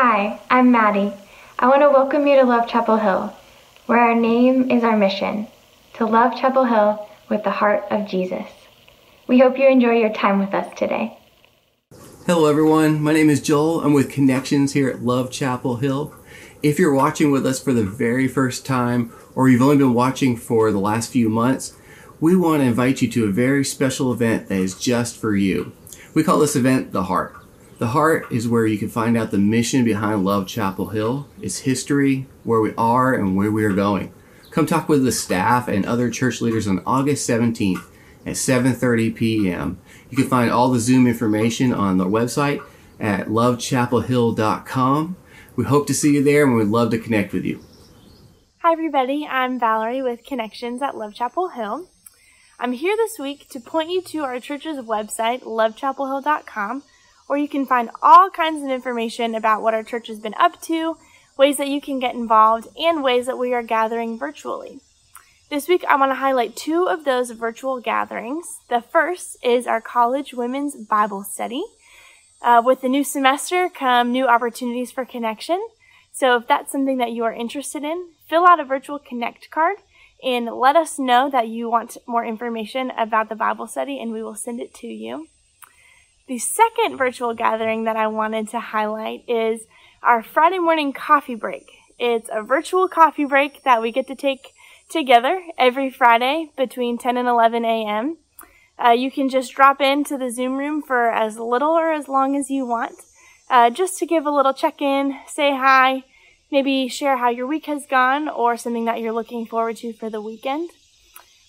Hi, I'm Maddie. I want to welcome you to Love Chapel Hill, where our name is our mission to love Chapel Hill with the heart of Jesus. We hope you enjoy your time with us today. Hello, everyone. My name is Joel. I'm with Connections here at Love Chapel Hill. If you're watching with us for the very first time, or you've only been watching for the last few months, we want to invite you to a very special event that is just for you. We call this event The Heart. The Heart is where you can find out the mission behind Love Chapel Hill, its history, where we are, and where we are going. Come talk with the staff and other church leaders on August 17th at 7:30 p.m. You can find all the Zoom information on the website at lovechapelhill.com. We hope to see you there and we'd love to connect with you. Hi everybody, I'm Valerie with Connections at Love Chapel Hill. I'm here this week to point you to our church's website, lovechapelhill.com where you can find all kinds of information about what our church has been up to, ways that you can get involved, and ways that we are gathering virtually. This week, I want to highlight two of those virtual gatherings. The first is our college women's Bible study. Uh, with the new semester come new opportunities for connection. So if that's something that you are interested in, fill out a virtual connect card and let us know that you want more information about the Bible study and we will send it to you. The second virtual gathering that I wanted to highlight is our Friday morning coffee break. It's a virtual coffee break that we get to take together every Friday between 10 and 11 a.m. Uh, you can just drop into the Zoom room for as little or as long as you want, uh, just to give a little check in, say hi, maybe share how your week has gone or something that you're looking forward to for the weekend.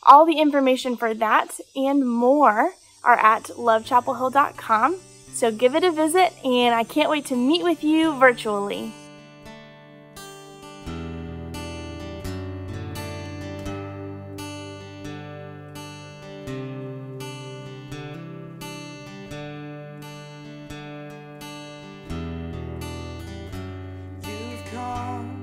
All the information for that and more are at lovechapelhill.com. So give it a visit, and I can't wait to meet with you virtually. you've come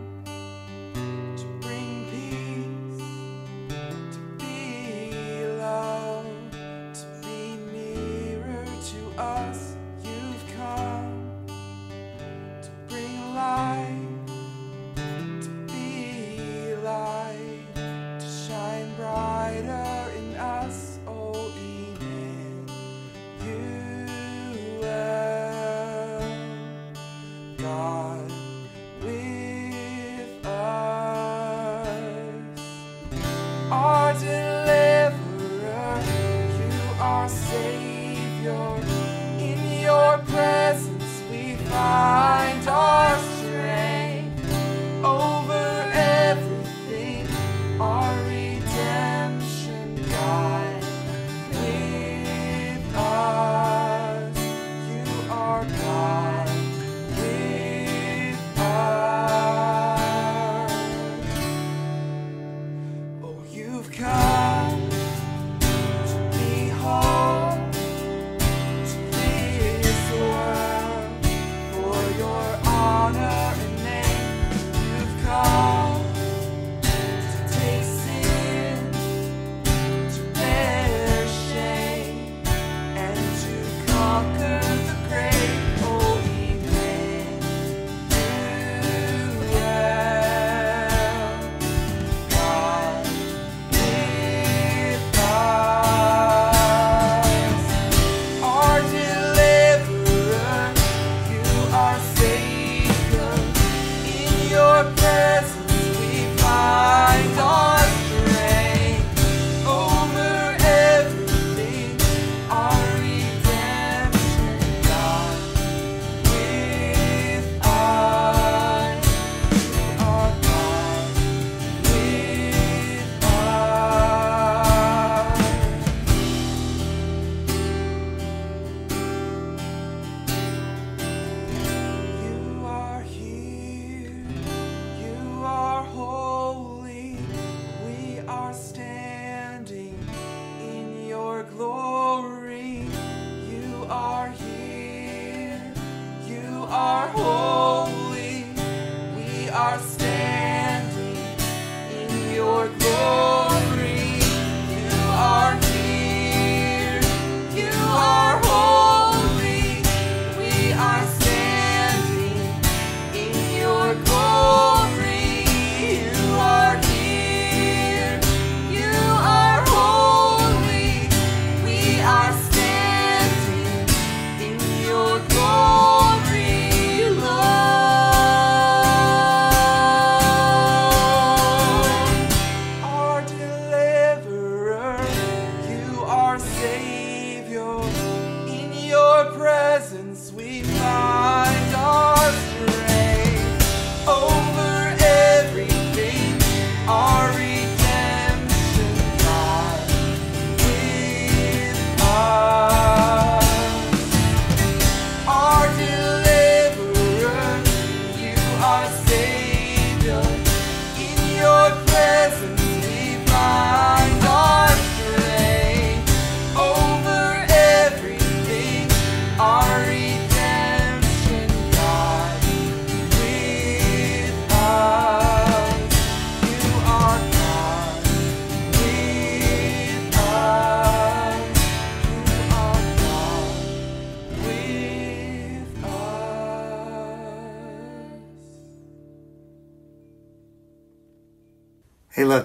you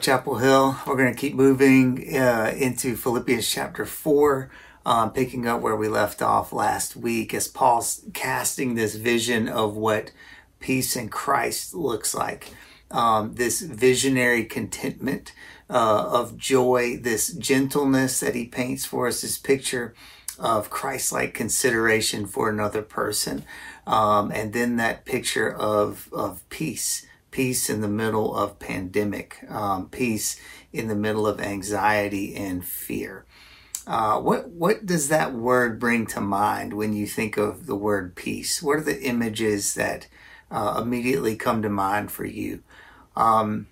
Chapel Hill. We're going to keep moving uh, into Philippians chapter 4, um, picking up where we left off last week as Paul's casting this vision of what peace in Christ looks like. Um, this visionary contentment uh, of joy, this gentleness that he paints for us, this picture of Christ-like consideration for another person, um, and then that picture of of peace, peace in the middle of pandemic, um, peace in the middle of anxiety and fear. Uh, what what does that word bring to mind when you think of the word peace? What are the images that uh, immediately come to mind for you? Um,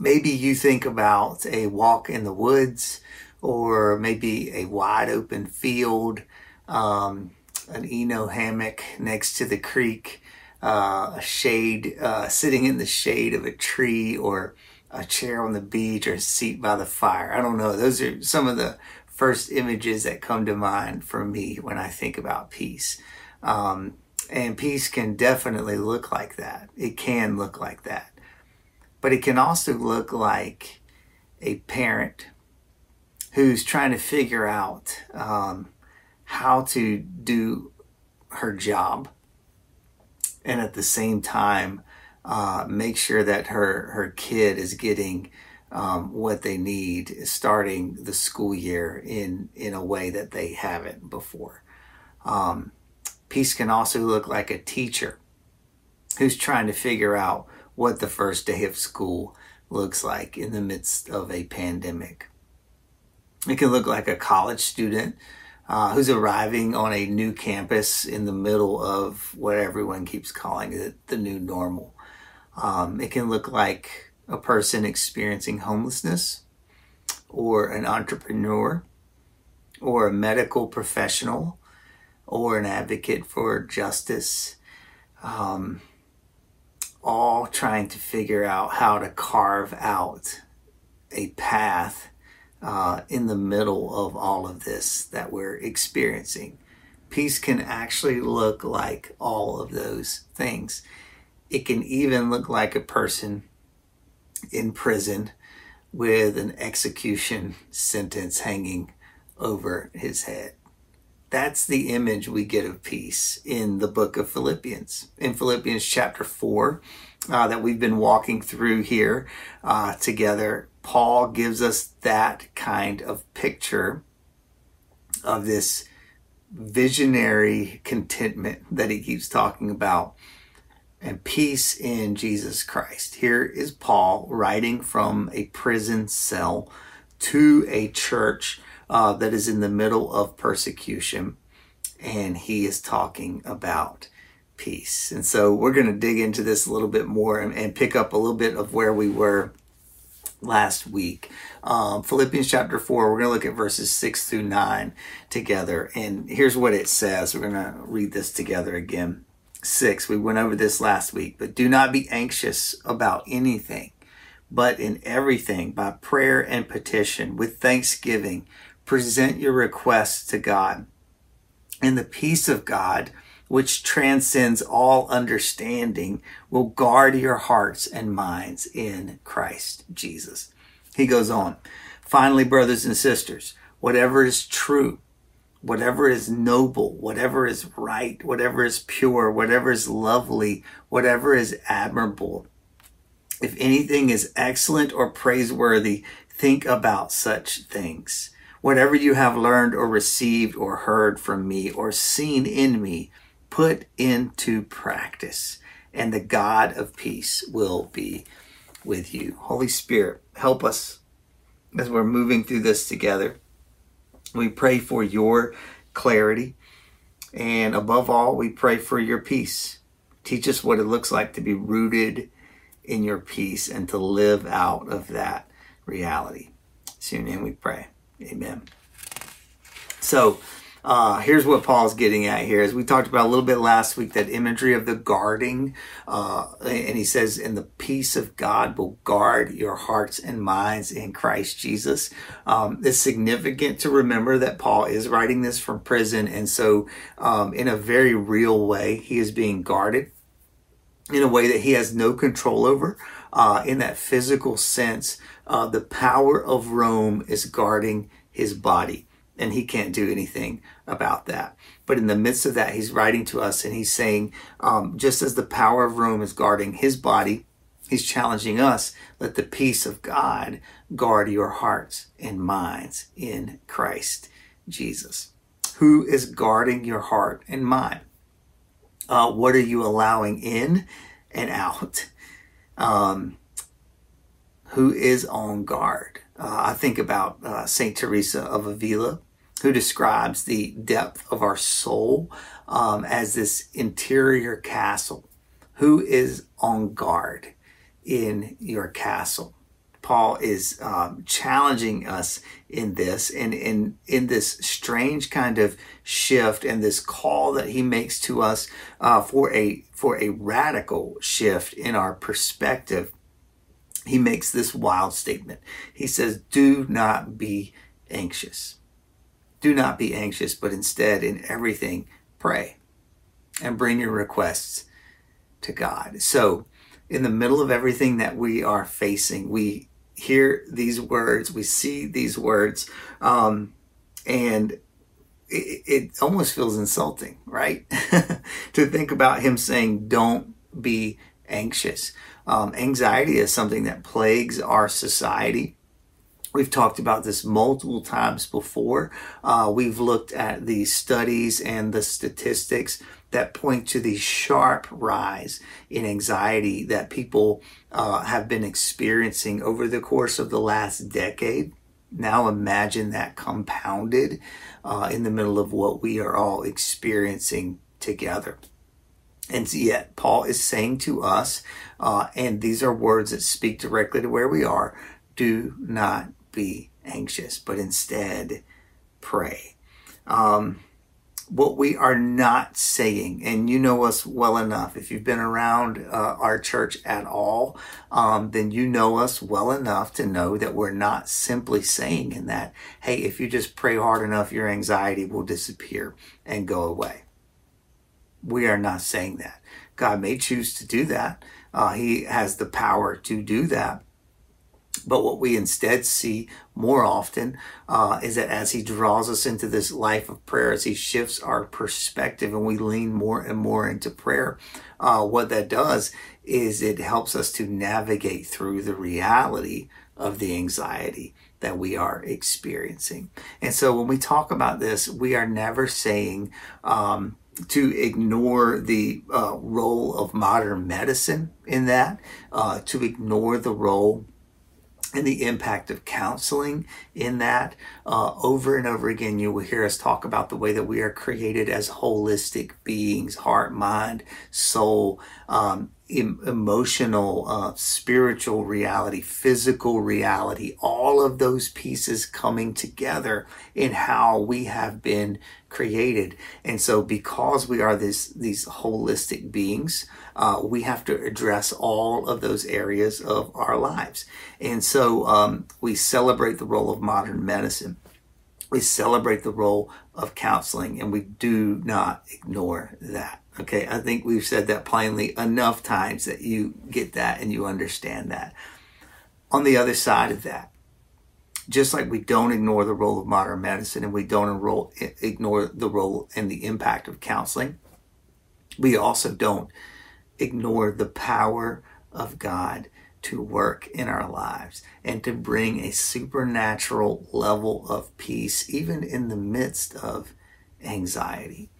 maybe you think about a walk in the woods, or maybe a wide open field, um, an Eno hammock next to the creek, uh, a shade, uh, sitting in the shade of a tree, or a chair on the beach, or a seat by the fire. I don't know. Those are some of the first images that come to mind for me when I think about peace. Um, and peace can definitely look like that. It can look like that. But it can also look like a parent who's trying to figure out um, how to do her job and at the same time uh, make sure that her, her kid is getting um, what they need starting the school year in, in a way that they haven't before. Um, peace can also look like a teacher who's trying to figure out what the first day of school looks like in the midst of a pandemic. It can look like a college student uh, who's arriving on a new campus in the middle of what everyone keeps calling it the new normal. Um, it can look like a person experiencing homelessness, or an entrepreneur, or a medical professional, or an advocate for justice. Um, all trying to figure out how to carve out a path uh, in the middle of all of this that we're experiencing. Peace can actually look like all of those things. It can even look like a person in prison with an execution sentence hanging over his head. That's the image we get of peace in the book of Philippians. In Philippians chapter 4, uh, that we've been walking through here uh, together, Paul gives us that kind of picture of this visionary contentment that he keeps talking about and peace in Jesus Christ. Here is Paul writing from a prison cell to a church uh, that is in the middle of persecution, and he is talking about peace. And so we're going to dig into this a little bit more and, and pick up a little bit of where we were last week. Um, Philippians chapter 4, we're going to look at verses 6 through 9 together. And here's what it says. We're going to read this together again. 6, we went over this last week, but do not be anxious about anything, but in everything, by prayer and petition, with thanksgiving, present your requests to God. And the peace of God, which transcends all understanding, will guard your hearts and minds in Christ Jesus. He goes on. Finally, brothers and sisters, whatever is true, whatever is noble, whatever is right, whatever is pure, whatever is lovely, whatever is admirable, if anything is excellent or praiseworthy, think about such things. Whatever you have learned or received or heard from me or seen in me, put into practice, and the God of peace will be with you. Holy Spirit, help us as we're moving through this together. We pray for your clarity. And above all, we pray for your peace. Teach us what it looks like to be rooted in your peace and to live out of that reality. Your name we pray. Amen. So, uh, here's what Paul's getting at here. As we talked about a little bit last week, that imagery of the guarding, uh, and he says, "In the peace of God will guard your hearts and minds in Christ Jesus." Um, it's significant to remember that Paul is writing this from prison, and so, um, in a very real way, he is being guarded in a way that he has no control over. Uh, in that physical sense, uh, the power of Rome is guarding his body and he can't do anything about that. But in the midst of that, he's writing to us and he's saying, um, just as the power of Rome is guarding his body, he's challenging us, let the peace of God guard your hearts and minds in Christ Jesus. Who is guarding your heart and mind? Uh, what are you allowing in and out? Um, who is on guard? Uh, I think about uh, Saint Teresa of Avila, who describes the depth of our soul um, as this interior castle. Who is on guard in your castle? Paul is um, challenging us in this and in, in this strange kind of shift and this call that he makes to us uh, for a for a radical shift in our perspective. He makes this wild statement. He says, "Do not be anxious." Do not be anxious, but instead, in everything, pray and bring your requests to God. So, in the middle of everything that we are facing, we hear these words, we see these words, um, and it, it almost feels insulting, right? to think about him saying, Don't be anxious. Um, anxiety is something that plagues our society. We've talked about this multiple times before. Uh, we've looked at the studies and the statistics that point to the sharp rise in anxiety that people uh, have been experiencing over the course of the last decade. Now imagine that compounded uh, in the middle of what we are all experiencing together. And yet, Paul is saying to us, uh, and these are words that speak directly to where we are do not be anxious, but instead pray. Um, what we are not saying, and you know us well enough, if you've been around uh, our church at all, um, then you know us well enough to know that we're not simply saying in that, hey, if you just pray hard enough, your anxiety will disappear and go away. We are not saying that. God may choose to do that. Uh, he has the power to do that. But what we instead see more often uh, is that as he draws us into this life of prayer, as he shifts our perspective and we lean more and more into prayer, uh, what that does is it helps us to navigate through the reality of the anxiety that we are experiencing. And so when we talk about this, we are never saying, um, to ignore the uh, role of modern medicine in that, uh, to ignore the role and the impact of counseling in that. Uh, over and over again, you will hear us talk about the way that we are created as holistic beings heart, mind, soul, um, em- emotional, uh, spiritual reality, physical reality, all of those pieces coming together in how we have been created. And so, because we are this, these holistic beings, uh, we have to address all of those areas of our lives. And so, um, we celebrate the role of modern medicine. We celebrate the role of counseling, and we do not ignore that. Okay, I think we've said that plainly enough times that you get that and you understand that. On the other side of that, just like we don't ignore the role of modern medicine and we don't enroll, ignore the role and the impact of counseling, we also don't ignore the power of God to work in our lives and to bring a supernatural level of peace, even in the midst of anxiety,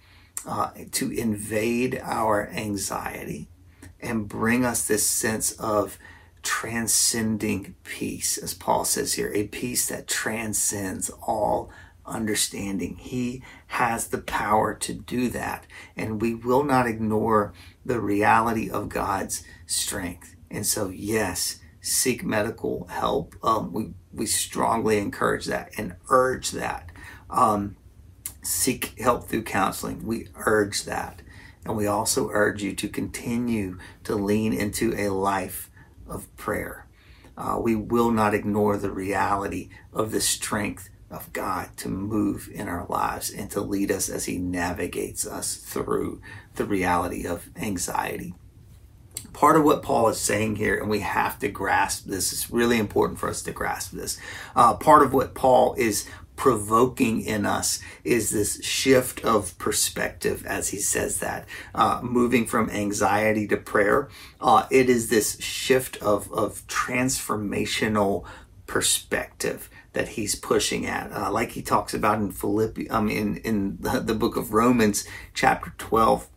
uh, to invade our anxiety and bring us this sense of transcending peace, as Paul says here, a peace that transcends all understanding. He has the power to do that, and we will not ignore the reality of God's strength. And so, yes, seek medical help. Um, we we strongly encourage that and urge that. Um, seek help through counseling. We urge that. And we also urge you to continue to lean into a life of prayer. Uh, we will not ignore the reality of the strength of God to move in our lives and to lead us as He navigates us through the reality of anxiety. Part of what Paul is saying here, and we have to grasp this, it's really important for us to grasp this. Uh, part of what Paul is provoking in us is this shift of perspective as he says that uh, moving from anxiety to prayer uh, it is this shift of, of transformational perspective that he's pushing at uh, like he talks about in philippi um, in, in the, the book of romans chapter 12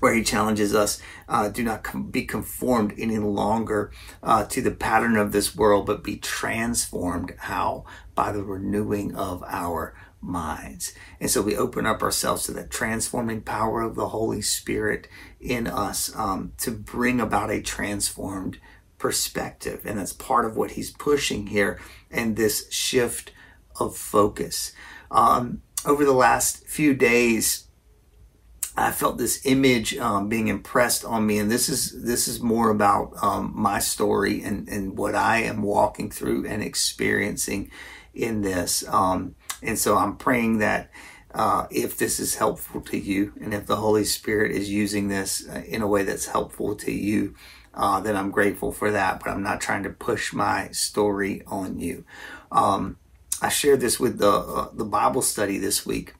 where he challenges us uh, do not com- be conformed any longer uh, to the pattern of this world, but be transformed. How? By the renewing of our minds. And so we open up ourselves to that transforming power of the Holy Spirit in us um, to bring about a transformed perspective. And that's part of what he's pushing here and this shift of focus. Um, over the last few days, I felt this image um, being impressed on me, and this is this is more about um, my story and and what I am walking through and experiencing in this. Um, and so I'm praying that uh, if this is helpful to you, and if the Holy Spirit is using this uh, in a way that's helpful to you, uh, then I'm grateful for that. But I'm not trying to push my story on you. Um, I shared this with the uh, the Bible study this week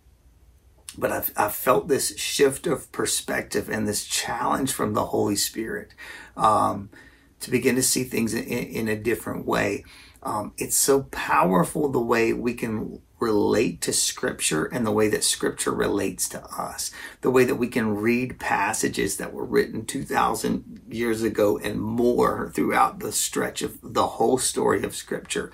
but I've, I've felt this shift of perspective and this challenge from the Holy Spirit um, to begin to see things in, in a different way. Um, it's so powerful the way we can relate to Scripture and the way that Scripture relates to us. The way that we can read passages that were written 2,000 years ago and more throughout the stretch of the whole story of Scripture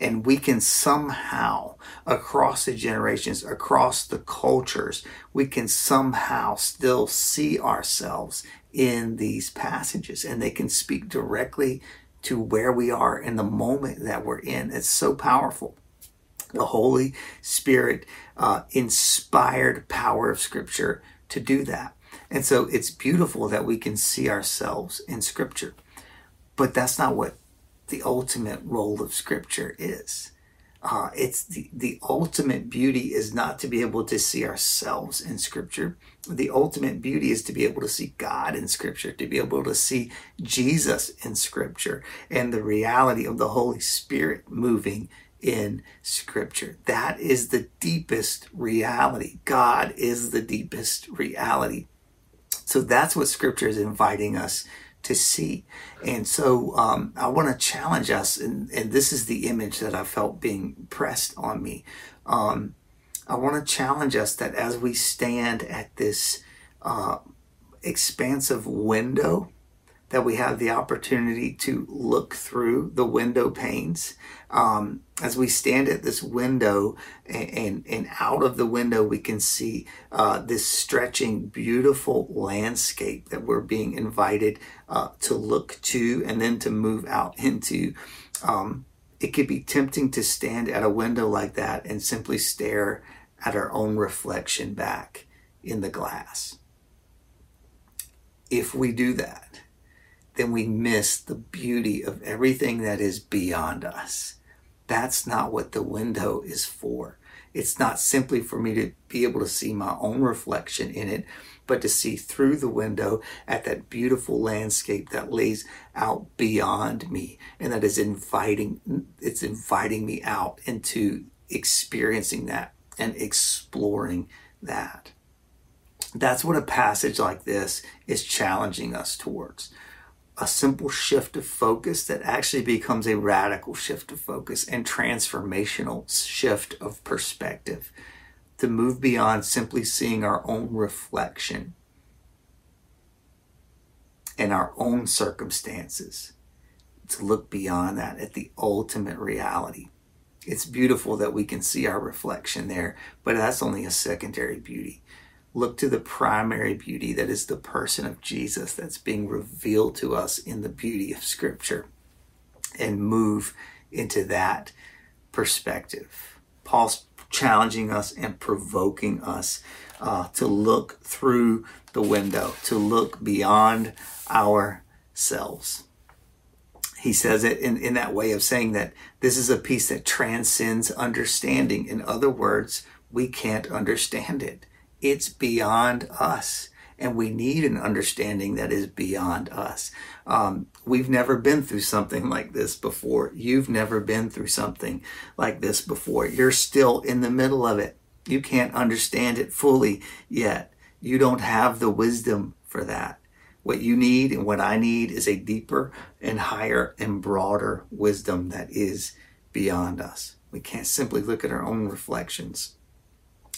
and we can somehow across the generations across the cultures we can somehow still see ourselves in these passages and they can speak directly to where we are in the moment that we're in. It's so powerful. The holy spirit uh, inspired power of scripture to do that. And so it's beautiful that we can see ourselves in scripture. But that's not what the ultimate role of scripture is. Uh, it's the, the ultimate beauty is not to be able to see ourselves in scripture. The ultimate beauty is to be able to see God in scripture, to be able to see Jesus in scripture and the reality of the Holy Spirit moving in scripture. That is the deepest reality. God is the deepest reality. So that's what scripture is inviting us to see. And so um, I want to challenge us, and, and, this is the image that I felt being pressed on me. Um, I want to challenge us that as we stand at this uh, expansive window, that we have the opportunity to look through the window panes. Um, as we stand at this window and, and, and, out of the window, we can see uh, this stretching, beautiful landscape that we're being invited uh, to look to and then to move out into. Um, it could be tempting to stand at a window like that and simply stare at our own reflection back in the glass. If we do that, then we miss the beauty of everything that is beyond us. That's not what the window is for. It's not simply for me to be able to see my own reflection in it, but to see through the window at that beautiful landscape that lays out beyond me and that is inviting, it's inviting me out into experiencing that and exploring that. That's what a passage like this is challenging us towards. A simple shift of focus that actually becomes a radical shift of focus and transformational shift of perspective to move beyond simply seeing our own reflection and our own circumstances to look beyond that at the ultimate reality. It's beautiful that we can see our reflection there, but that's only a secondary beauty. Look to the primary beauty that is the person of Jesus that's being revealed to us in the beauty of Scripture and move into that perspective. Paul's challenging us and provoking us uh, to look through the window, to look beyond ourselves. He says it in, in that way of saying that this is a peace that transcends understanding. In other words, we can't understand it. It's beyond us. And we need an understanding that is beyond us. Um, we've never been through something like this before. You've never been through something like this before. You're still in the middle of it. You can't understand it fully yet. You don't have the wisdom for that. What you need and what I need is a deeper and higher and broader wisdom that is beyond us. We can't simply look at our own reflections,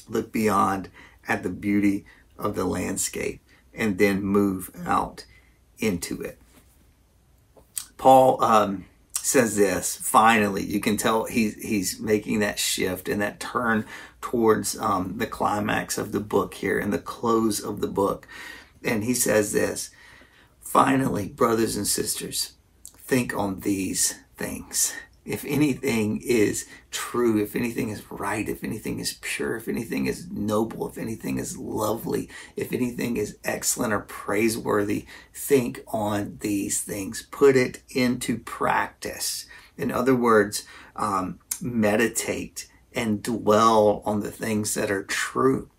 look beyond at the beauty of the landscape, and then move out into it. Paul um, says this. Finally, you can tell he's he's making that shift and that turn towards um, the climax of the book here and the close of the book. And he says this. Finally, brothers and sisters, think on these things. If anything is true, if anything is right, if anything is pure, if anything is noble, if anything is lovely, if anything is excellent or praiseworthy, think on these things. Put it into practice. In other words, um, meditate and dwell on the things that are true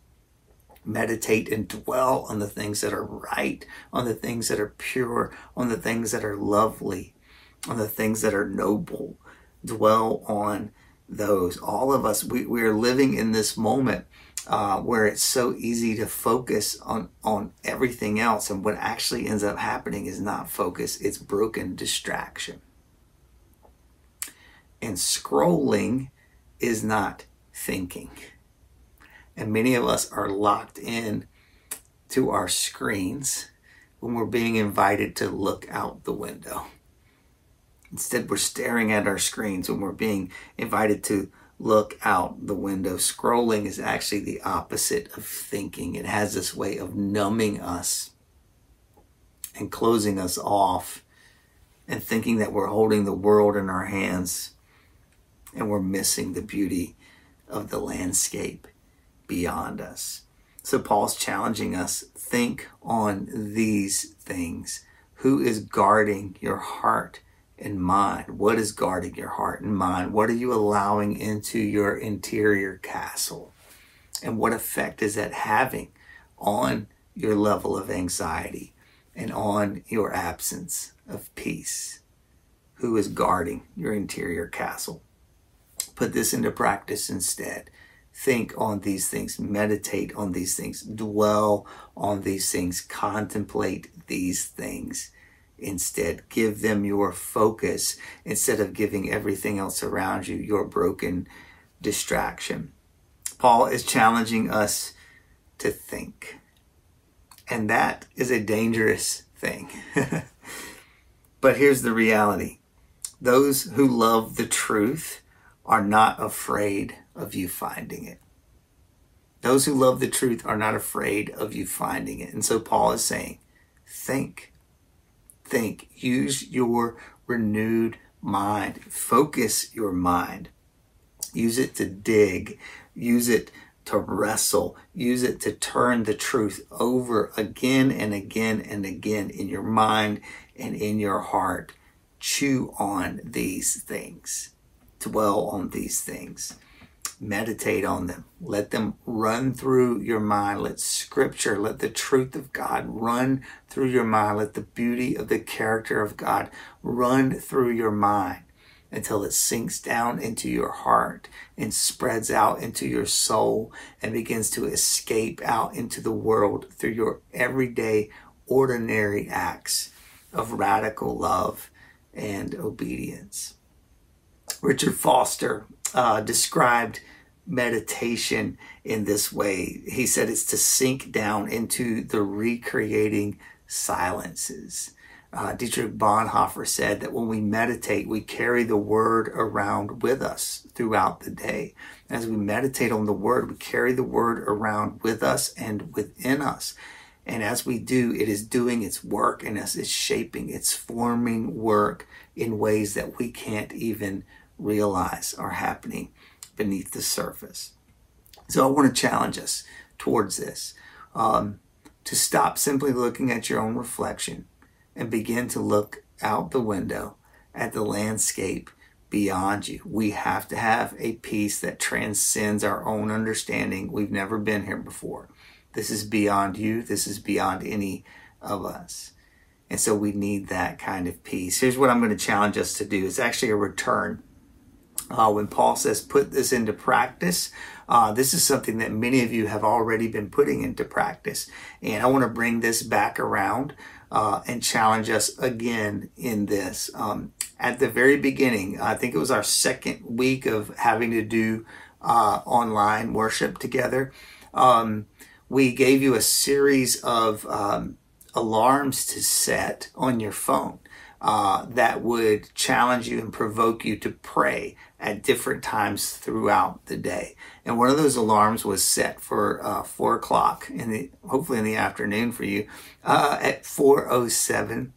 meditate and dwell on the things that are right, on the things that are pure, on the things that are lovely, on the things that are noble. Dwell on those. All of us, we, we are living in this moment uh, where it's so easy to focus on, on everything else. And what actually ends up happening is not focus, it's broken distraction. And scrolling is not thinking. And many of us are locked in to our screens when we're being invited to look out the window. Instead, we're staring at our screens when we're being invited to look out the window. Scrolling is actually the opposite of thinking, it has this way of numbing us and closing us off and thinking that we're holding the world in our hands and we're missing the beauty of the landscape beyond us. So Paul's challenging us think on these things. Who is guarding your heart and mind? What is guarding your heart and mind? What are you allowing into your interior castle? And what effect is that having on your level of anxiety and on your absence of peace? Who is guarding your interior castle? Put this into practice instead think on these things, meditate on these things, dwell on these things, contemplate these things. Instead, give them your focus instead of giving everything else around you your broken distraction. Paul is challenging us to think. And that is a dangerous thing. but here's the reality those who love the truth are not afraid of you finding it. Those who love the truth are not afraid of you finding it. And so Paul is saying, think, think, use your renewed mind, focus your mind, use it to dig, use it to wrestle, use it to turn the truth over again and again and again in your mind and in your heart. Chew on these things, dwell on these things meditate on them. Let them run through your mind. Let scripture, let the truth of God run through your mind. Let the beauty of the character of God run through your mind until it sinks down into your heart and spreads out into your soul and begins to escape out into the world through your everyday, ordinary acts of radical love and obedience. Richard Foster uh, described meditation in this way. He said it's to sink down into the recreating silences. Uh, Dietrich Bonhoeffer said that when we meditate, we carry the word around with us throughout the day. As we meditate on the word, we carry the word around with us and within us. And as we do, it is doing its work in us. It's shaping, it's forming work in ways that we can't even realize are happening beneath the surface. So I want to challenge us towards this um, to stop simply looking at your own reflection and begin to look out the window at the landscape beyond you. We have to have a peace that transcends our own understanding. We've never been here before. This is beyond you. This is beyond any of us. And so we need that kind of peace. Here's what I'm going to challenge us to do. It's actually a return. Uh, when Paul says put this into practice, uh, this is something that many of you have already been putting into practice. And I want to bring this back around uh, and challenge us again in this. Um, at the very beginning, I think it was our second week of having to do uh, online worship together. Um, we gave you a series of um, alarms to set on your phone uh, that would challenge you and provoke you to pray at different times throughout the day. And one of those alarms was set for uh, four o'clock in the hopefully in the afternoon for you uh, at four oh seven,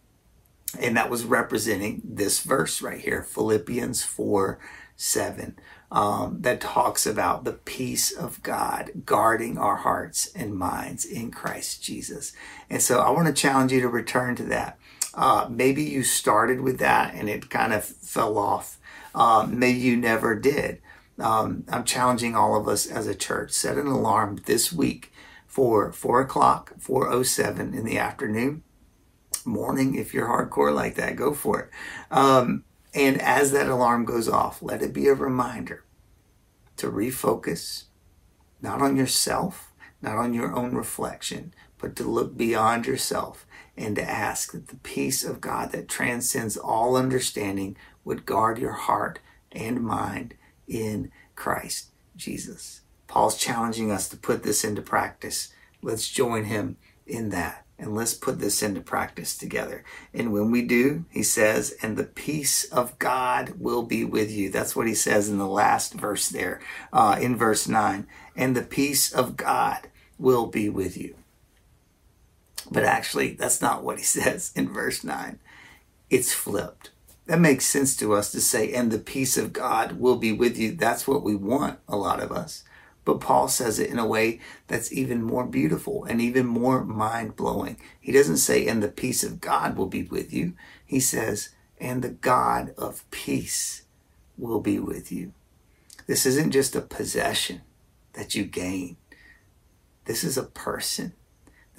and that was representing this verse right here, Philippians four seven. Um, that talks about the peace of God guarding our hearts and minds in Christ Jesus. And so I want to challenge you to return to that. Uh, maybe you started with that and it kind of fell off. Um, maybe you never did. Um, I'm challenging all of us as a church. Set an alarm this week for four o'clock, 407 in the afternoon, morning. If you're hardcore like that, go for it. Um, and as that alarm goes off, let it be a reminder to refocus, not on yourself, not on your own reflection, but to look beyond yourself and to ask that the peace of God that transcends all understanding would guard your heart and mind in Christ Jesus. Paul's challenging us to put this into practice. Let's join him in that and let's put this into practice together. And when we do, he says, and the peace of God will be with you. That's what he says in the last verse there, uh, in verse 9. And the peace of God will be with you. But actually, that's not what he says in verse 9. It's flipped. That makes sense to us to say, and the peace of God will be with you. That's what we want, a lot of us. But Paul says it in a way that's even more beautiful and even more mind blowing. He doesn't say, and the peace of God will be with you. He says, and the God of peace will be with you. This isn't just a possession that you gain. This is a person.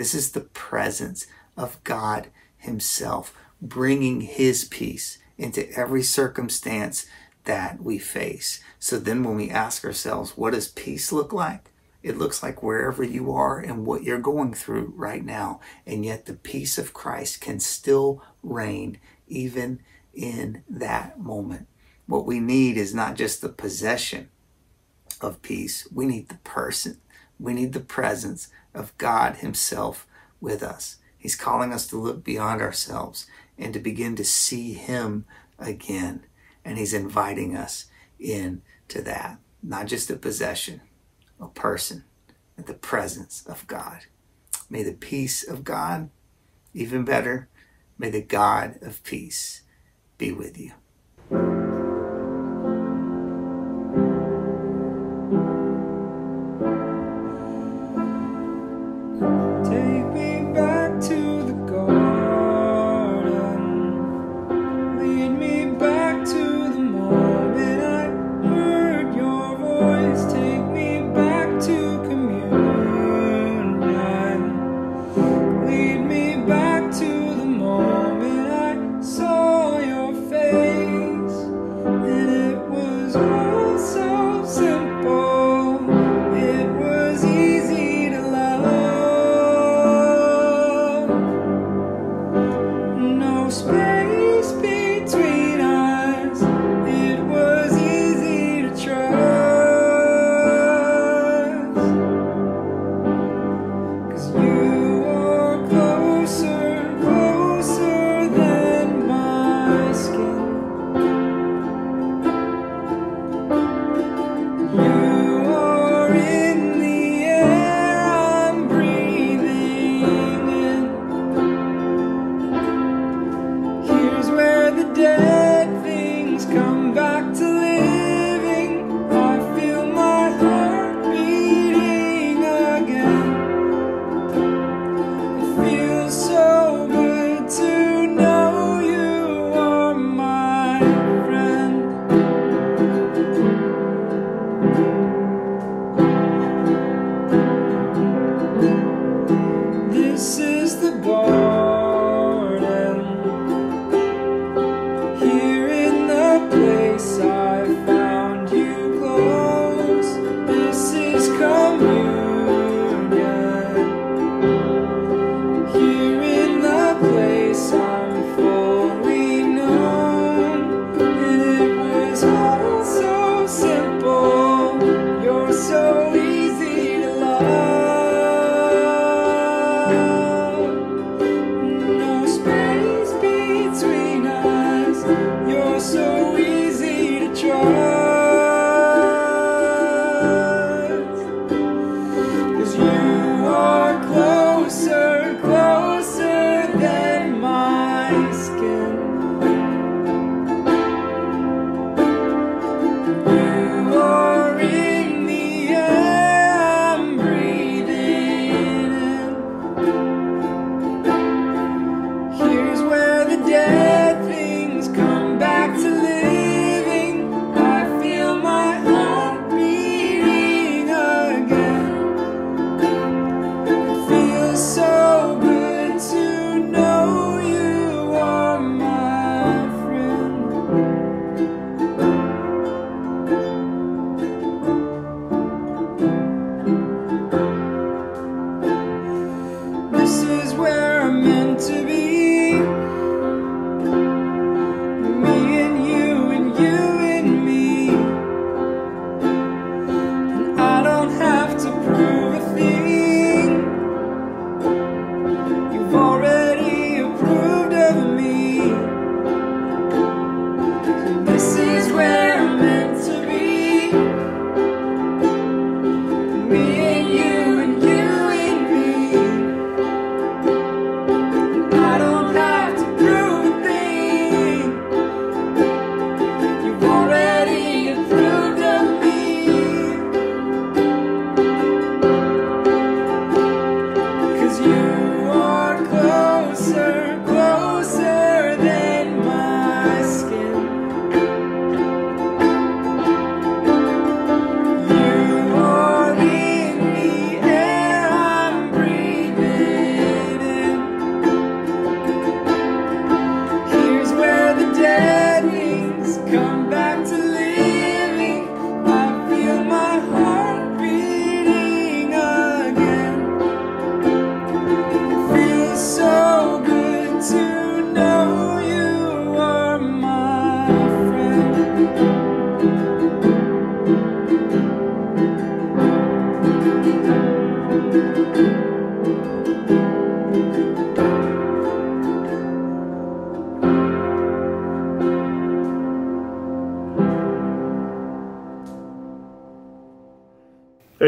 This is the presence of God Himself bringing His peace into every circumstance that we face. So then when we ask ourselves, what does peace look like? It looks like wherever you are and what you're going through right now. And yet the peace of Christ can still reign even in that moment. What we need is not just the possession of peace, we need the person. We need the presence of God Himself with us. He's calling us to look beyond ourselves and to begin to see Him again. And He's inviting us into that. Not just a possession, a person, but the presence of God. May the peace of God, even better, may the God of peace be with you.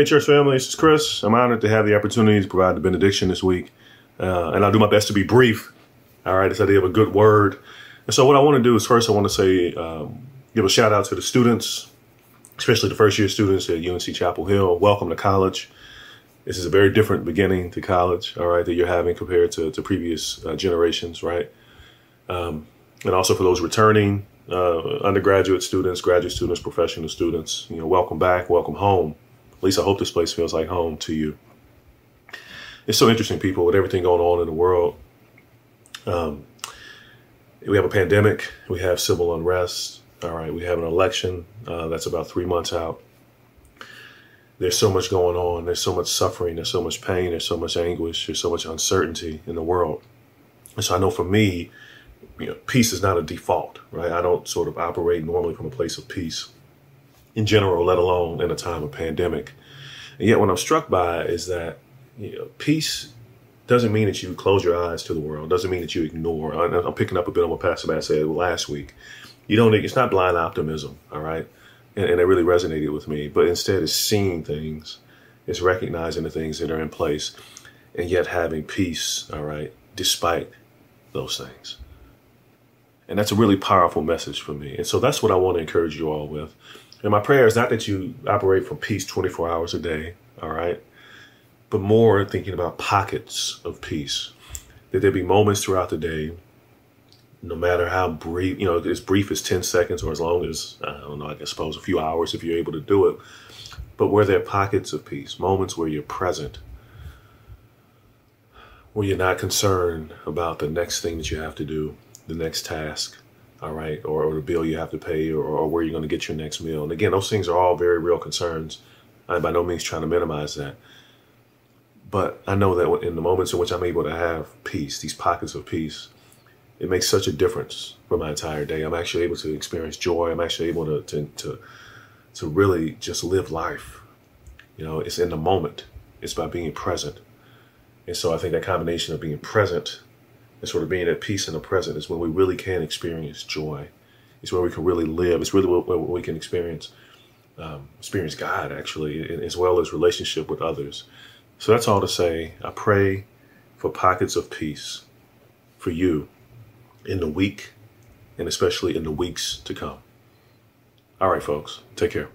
Hey, church family, this is Chris. I'm honored to have the opportunity to provide the benediction this week. Uh, and I'll do my best to be brief. All right, this idea of a good word. And so, what I want to do is first, I want to say, um, give a shout out to the students, especially the first year students at UNC Chapel Hill. Welcome to college. This is a very different beginning to college, all right, that you're having compared to, to previous uh, generations, right? Um, and also for those returning uh, undergraduate students, graduate students, professional students, you know, welcome back, welcome home. At least I hope this place feels like home to you. It's so interesting, people, with everything going on in the world. Um, we have a pandemic, we have civil unrest. All right, we have an election uh, that's about three months out. There's so much going on. There's so much suffering. There's so much pain. There's so much anguish. There's so much uncertainty in the world. And so I know for me, you know, peace is not a default, right? I don't sort of operate normally from a place of peace in general, let alone in a time of pandemic. And yet, what I'm struck by is that you know, peace doesn't mean that you close your eyes to the world. Doesn't mean that you ignore. I- I'm picking up a bit on what Pastor Matt said last week. You don't. It's not blind optimism. All right, and, and it really resonated with me. But instead, it's seeing things. It's recognizing the things that are in place, and yet having peace. All right, despite those things. And that's a really powerful message for me. And so that's what I want to encourage you all with. And my prayer is not that you operate from peace 24 hours a day, all right? But more thinking about pockets of peace. That there be moments throughout the day, no matter how brief, you know, as brief as 10 seconds or as long as, I don't know, I suppose a few hours if you're able to do it, but where there are pockets of peace, moments where you're present, where you're not concerned about the next thing that you have to do, the next task, all right, or, or the bill you have to pay, or, or where you're going to get your next meal. And again, those things are all very real concerns. I'm by no means trying to minimize that. But I know that in the moments in which I'm able to have peace, these pockets of peace, it makes such a difference for my entire day. I'm actually able to experience joy. I'm actually able to to to, to really just live life. You know, it's in the moment. It's by being present. And so I think that combination of being present and sort of being at peace in the present is when we really can experience joy. It's where we can really live. It's really where we can experience um, experience God actually, as well as relationship with others. So that's all to say. I pray for pockets of peace for you in the week and especially in the weeks to come. All right, folks, take care.